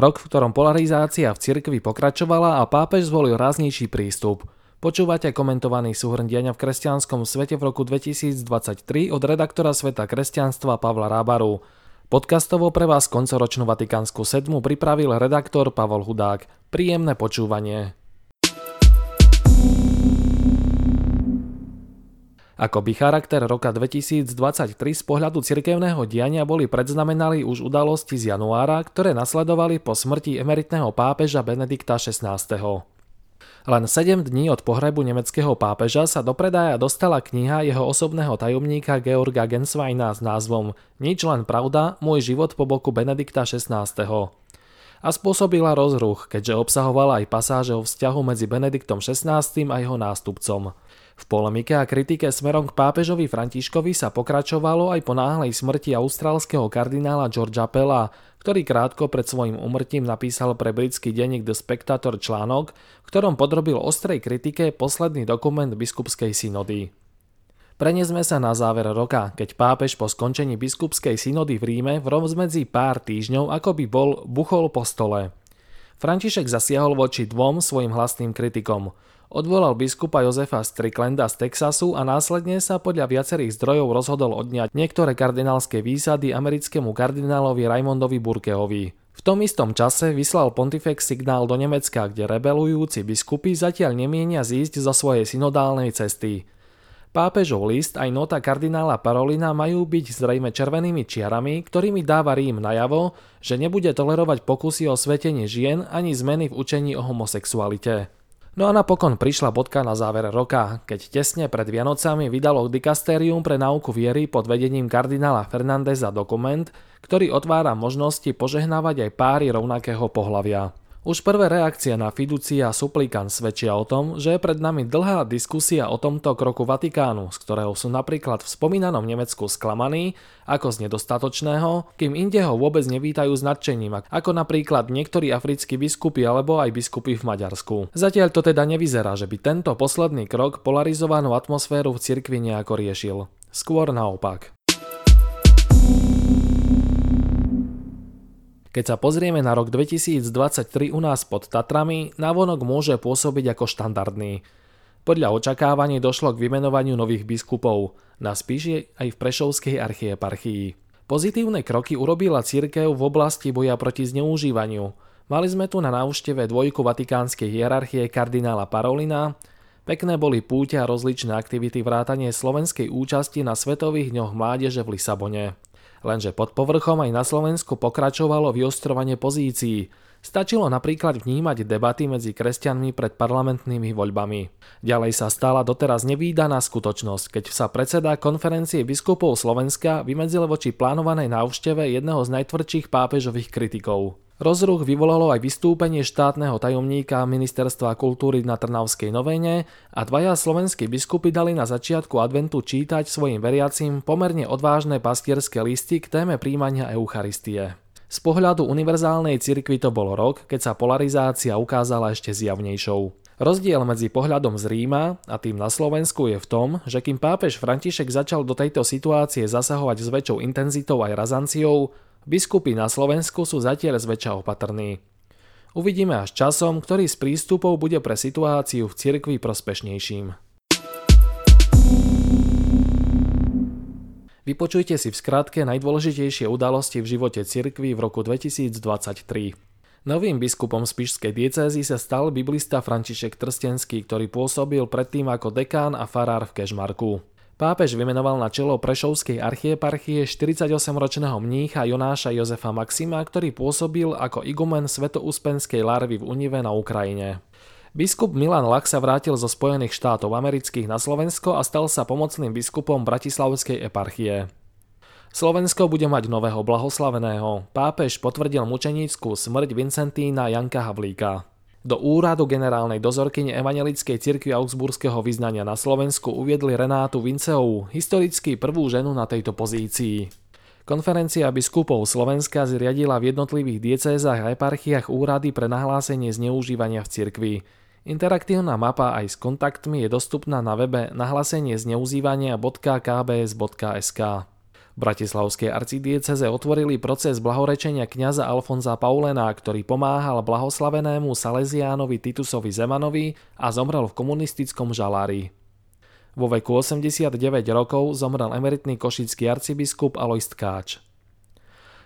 Rok, v ktorom polarizácia v cirkvi pokračovala a pápež zvolil ráznejší prístup. Počúvate komentovaný súhrn diania v kresťanskom svete v roku 2023 od redaktora Sveta kresťanstva Pavla Rábaru. Podcastovo pre vás koncoročnú Vatikánsku sedmu pripravil redaktor Pavol Hudák. Príjemné počúvanie. Ako by charakter roka 2023 z pohľadu cirkevného diania boli predznamenali už udalosti z januára, ktoré nasledovali po smrti emeritného pápeža Benedikta XVI. Len 7 dní od pohrebu nemeckého pápeža sa do predaja dostala kniha jeho osobného tajomníka Georga Gensweina s názvom Nič len pravda, môj život po boku Benedikta XVI. A spôsobila rozruch, keďže obsahovala aj pasáže o vzťahu medzi Benediktom XVI a jeho nástupcom. V polemike a kritike smerom k pápežovi Františkovi sa pokračovalo aj po náhlej smrti austrálskeho kardinála Georgia Pella, ktorý krátko pred svojim umrtím napísal pre britský denník The Spectator článok, v ktorom podrobil ostrej kritike posledný dokument biskupskej synody. Prenesme sa na záver roka, keď pápež po skončení biskupskej synody v Ríme v rozmedzi pár týždňov ako by bol buchol po stole. František zasiahol voči dvom svojim hlasným kritikom – Odvolal biskupa Jozefa Stricklanda z Texasu a následne sa podľa viacerých zdrojov rozhodol odňať niektoré kardinálske výsady americkému kardinálovi Raimondovi Burkehovi. V tom istom čase vyslal Pontifex signál do Nemecka, kde rebelujúci biskupy zatiaľ nemienia zísť zo svojej synodálnej cesty. Pápežov list aj nota kardinála Parolina majú byť zrejme červenými čiarami, ktorými dáva Rím najavo, že nebude tolerovať pokusy o svetenie žien ani zmeny v učení o homosexualite. No a napokon prišla bodka na záver roka, keď tesne pred Vianocami vydalo dikastérium pre náuku viery pod vedením kardinála Fernandeza dokument, ktorý otvára možnosti požehnávať aj páry rovnakého pohlavia. Už prvé reakcie na fiducia a suplikan svedčia o tom, že je pred nami dlhá diskusia o tomto kroku Vatikánu, z ktorého sú napríklad v spomínanom Nemecku sklamaní, ako z nedostatočného, kým inde ho vôbec nevítajú s nadšením, ako napríklad niektorí africkí biskupy alebo aj biskupy v Maďarsku. Zatiaľ to teda nevyzerá, že by tento posledný krok polarizovanú atmosféru v cirkvi nejako riešil. Skôr naopak. Keď sa pozrieme na rok 2023 u nás pod Tatrami, návonok môže pôsobiť ako štandardný. Podľa očakávaní došlo k vymenovaniu nových biskupov, na spíš aj v Prešovskej archieparchii. Pozitívne kroky urobila církev v oblasti boja proti zneužívaniu. Mali sme tu na návšteve dvojku vatikánskej hierarchie kardinála Parolina, pekné boli púte a rozličné aktivity vrátanie slovenskej účasti na Svetových dňoch mládeže v Lisabone. Lenže pod povrchom aj na Slovensku pokračovalo vyostrovanie pozícií. Stačilo napríklad vnímať debaty medzi kresťanmi pred parlamentnými voľbami. Ďalej sa stala doteraz nevýdaná skutočnosť, keď sa predseda konferencie biskupov Slovenska vymedzil voči plánovanej návšteve jedného z najtvrdších pápežových kritikov. Rozruch vyvolalo aj vystúpenie štátneho tajomníka Ministerstva kultúry na Trnavskej Novene a dvaja slovenskí biskupy dali na začiatku adventu čítať svojim veriacim pomerne odvážne pastierské listy k téme príjmania Eucharistie. Z pohľadu univerzálnej cirkvi to bol rok, keď sa polarizácia ukázala ešte zjavnejšou. Rozdiel medzi pohľadom z Ríma a tým na Slovensku je v tom, že kým pápež František začal do tejto situácie zasahovať s väčšou intenzitou aj razanciou, Biskupy na Slovensku sú zatiaľ zväčša opatrní. Uvidíme až časom, ktorý z prístupov bude pre situáciu v cirkvi prospešnejším. Vypočujte si v skratke najdôležitejšie udalosti v živote cirkvi v roku 2023. Novým biskupom Spišskej diecézy sa stal biblista František Trstenský, ktorý pôsobil predtým ako dekán a farár v Kežmarku. Pápež vymenoval na čelo Prešovskej archieparchie 48-ročného mnícha Jonáša Jozefa Maxima, ktorý pôsobil ako igumen Svetouspenskej larvy v Unive na Ukrajine. Biskup Milan Lach sa vrátil zo Spojených štátov amerických na Slovensko a stal sa pomocným biskupom Bratislavskej eparchie. Slovensko bude mať nového blahoslaveného. Pápež potvrdil mučeníckú smrť Vincentína Janka Havlíka. Do úradu generálnej dozorkyne Evangelickej cirkvi Augsburského vyznania na Slovensku uviedli Renátu Vinceovú, historicky prvú ženu na tejto pozícii. Konferencia biskupov Slovenska zriadila v jednotlivých diecézach a eparchiách úrady pre nahlásenie zneužívania v cirkvi. Interaktívna mapa aj s kontaktmi je dostupná na webe nahlásenie zneužívania.kbs.sk. Bratislavskej arcidieceze otvorili proces blahorečenia kňaza Alfonza Paulena, ktorý pomáhal blahoslavenému Salesiánovi Titusovi Zemanovi a zomrel v komunistickom žalári. Vo veku 89 rokov zomrel emeritný košický arcibiskup Alois Tkáč.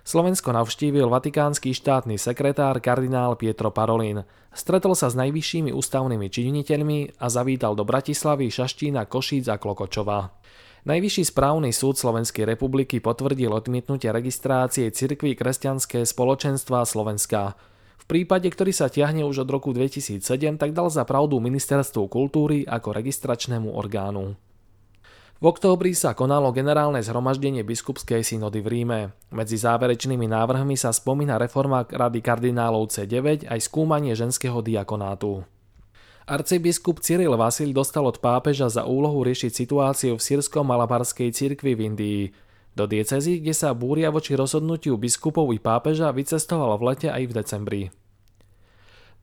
Slovensko navštívil vatikánsky štátny sekretár kardinál Pietro Parolin. Stretol sa s najvyššími ústavnými činiteľmi a zavítal do Bratislavy, Šaštína, Košíc a Klokočova. Najvyšší správny súd Slovenskej republiky potvrdil odmietnutie registrácie cirkví kresťanské spoločenstva Slovenska. V prípade, ktorý sa ťahne už od roku 2007, tak dal za pravdu Ministerstvu kultúry ako registračnému orgánu. V októbri sa konalo generálne zhromaždenie biskupskej synody v Ríme. Medzi záverečnými návrhmi sa spomína reforma Rady kardinálov C9 aj skúmanie ženského diakonátu. Arcibiskup Cyril Vasil dostal od pápeža za úlohu riešiť situáciu v sírsko-malabarskej cirkvi v Indii. Do diecezy, kde sa búria voči rozhodnutiu biskupov i pápeža, vycestoval v lete aj v decembri.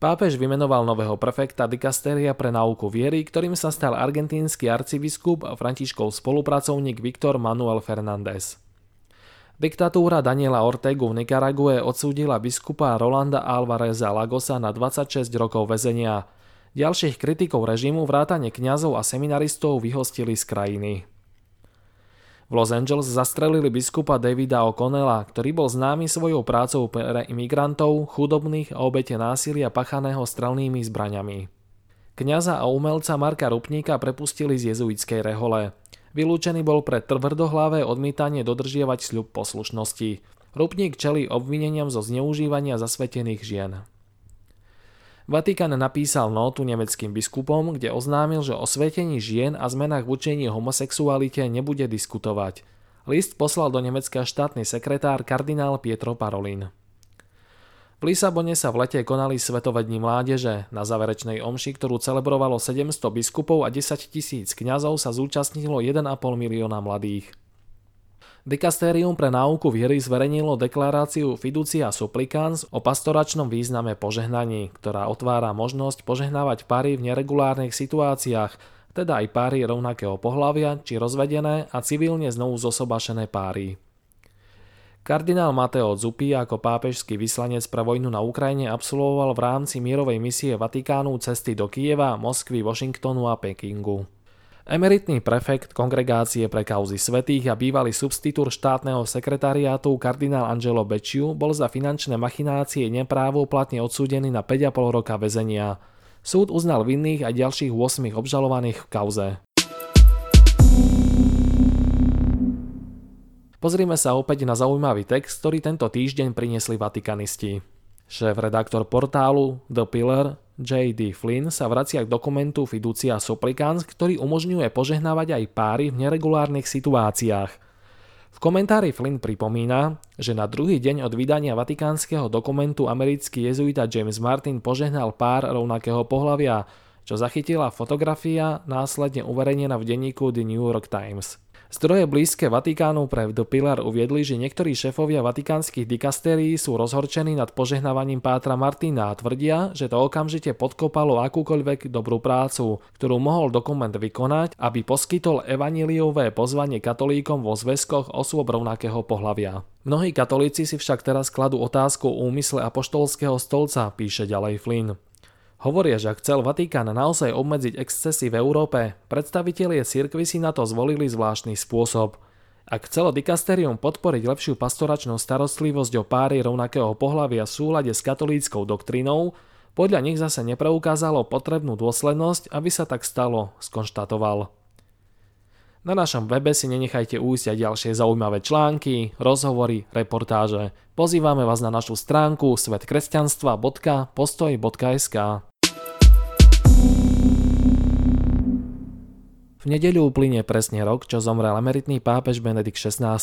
Pápež vymenoval nového prefekta dikastéria pre náuku viery, ktorým sa stal argentínsky arcibiskup a Františkov spolupracovník Viktor Manuel Fernández. Diktatúra Daniela Ortegu v Nikarague odsúdila biskupa Rolanda Alvareza Lagosa na 26 rokov väzenia. Ďalších kritikov režimu vrátane kňazov a seminaristov vyhostili z krajiny. V Los Angeles zastrelili biskupa Davida O'Connella, ktorý bol známy svojou prácou pre imigrantov, chudobných a obete násilia pachaného strelnými zbraňami. Kňaza a umelca Marka Rupníka prepustili z jezuitskej rehole. Vylúčený bol pre tvrdohlavé odmietanie dodržiavať sľub poslušnosti. Rupník čeli obvineniam zo zneužívania zasvetených žien. Vatikán napísal notu nemeckým biskupom, kde oznámil, že o svetení žien a zmenách v učení homosexualite nebude diskutovať. List poslal do Nemecka štátny sekretár kardinál Pietro Parolin. V Lisabone sa v lete konali Svetové dni mládeže. Na záverečnej omši, ktorú celebrovalo 700 biskupov a 10 tisíc kňazov sa zúčastnilo 1,5 milióna mladých. Dikastérium pre náuku viery zverejnilo deklaráciu Fiducia Supplicans o pastoračnom význame požehnaní, ktorá otvára možnosť požehnávať pary v neregulárnych situáciách, teda aj páry rovnakého pohlavia či rozvedené a civilne znovu zosobašené páry. Kardinál Mateo Zuppi ako pápežský vyslanec pre vojnu na Ukrajine absolvoval v rámci mierovej misie Vatikánu cesty do Kieva, Moskvy, Washingtonu a Pekingu. Emeritný prefekt Kongregácie pre kauzy svetých a bývalý substitúr štátneho sekretariátu kardinál Angelo Becciu bol za finančné machinácie neprávoplatne odsúdený na 5,5 roka väzenia. Súd uznal vinných aj ďalších 8 obžalovaných v kauze. Pozrime sa opäť na zaujímavý text, ktorý tento týždeň priniesli vatikanisti. Šéf-redaktor portálu The Pillar J.D. Flynn sa vracia k dokumentu Fiducia Supplicans, ktorý umožňuje požehnávať aj páry v neregulárnych situáciách. V komentári Flynn pripomína, že na druhý deň od vydania vatikánskeho dokumentu americký jezuita James Martin požehnal pár rovnakého pohľavia, čo zachytila fotografia následne uverejnená v denníku The New York Times. Zdroje blízke Vatikánu pre The Pillar uviedli, že niektorí šefovia vatikánskych dikastérií sú rozhorčení nad požehnávaním Pátra Martina a tvrdia, že to okamžite podkopalo akúkoľvek dobrú prácu, ktorú mohol dokument vykonať, aby poskytol evaníliové pozvanie katolíkom vo zväzkoch osôb rovnakého pohľavia. Mnohí katolíci si však teraz kladú otázku o úmysle apoštolského stolca, píše ďalej Flynn. Hovoria, že ak chcel Vatikán naozaj obmedziť excesy v Európe, predstavitelie cirkvy si na to zvolili zvláštny spôsob. Ak chcelo dikasterium podporiť lepšiu pastoračnú starostlivosť o páry rovnakého pohľavia v súlade s katolíckou doktrínou, podľa nich zase nepreukázalo potrebnú dôslednosť, aby sa tak stalo, skonštatoval. Na našom webe si nenechajte újsť aj ďalšie zaujímavé články, rozhovory, reportáže. Pozývame vás na našu stránku svetkresťanstva.postoj.sk. V nedeľu uplynie presne rok, čo zomrel emeritný pápež Benedikt XVI.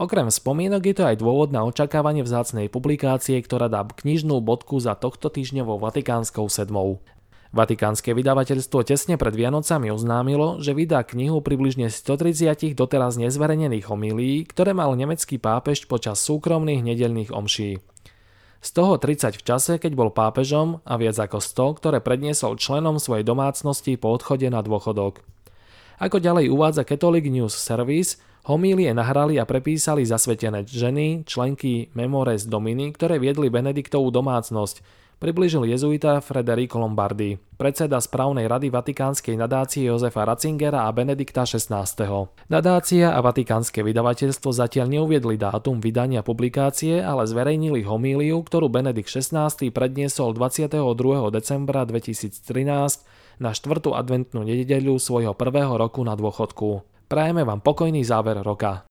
Okrem spomienok je to aj dôvod na očakávanie vzácnej publikácie, ktorá dá knižnú bodku za tohto týždňovou Vatikánskou sedmou. Vatikánske vydavateľstvo tesne pred Vianocami oznámilo, že vydá knihu približne 130 doteraz nezverejnených homílií, ktoré mal nemecký pápež počas súkromných nedelných omší. Z toho 30 v čase, keď bol pápežom a viac ako 100, ktoré predniesol členom svojej domácnosti po odchode na dôchodok. Ako ďalej uvádza Catholic News Service, homílie nahrali a prepísali zasvetené ženy, členky Memores Domini, ktoré viedli Benediktovú domácnosť, približil jezuita Frederico Lombardi, predseda správnej rady Vatikánskej nadácie Jozefa Ratzingera a Benedikta XVI. Nadácia a Vatikánske vydavateľstvo zatiaľ neuviedli dátum vydania publikácie, ale zverejnili homíliu, ktorú Benedikt XVI predniesol 22. decembra 2013 na štvrtú adventnú nedeľu svojho prvého roku na dôchodku. Prajeme vám pokojný záver roka.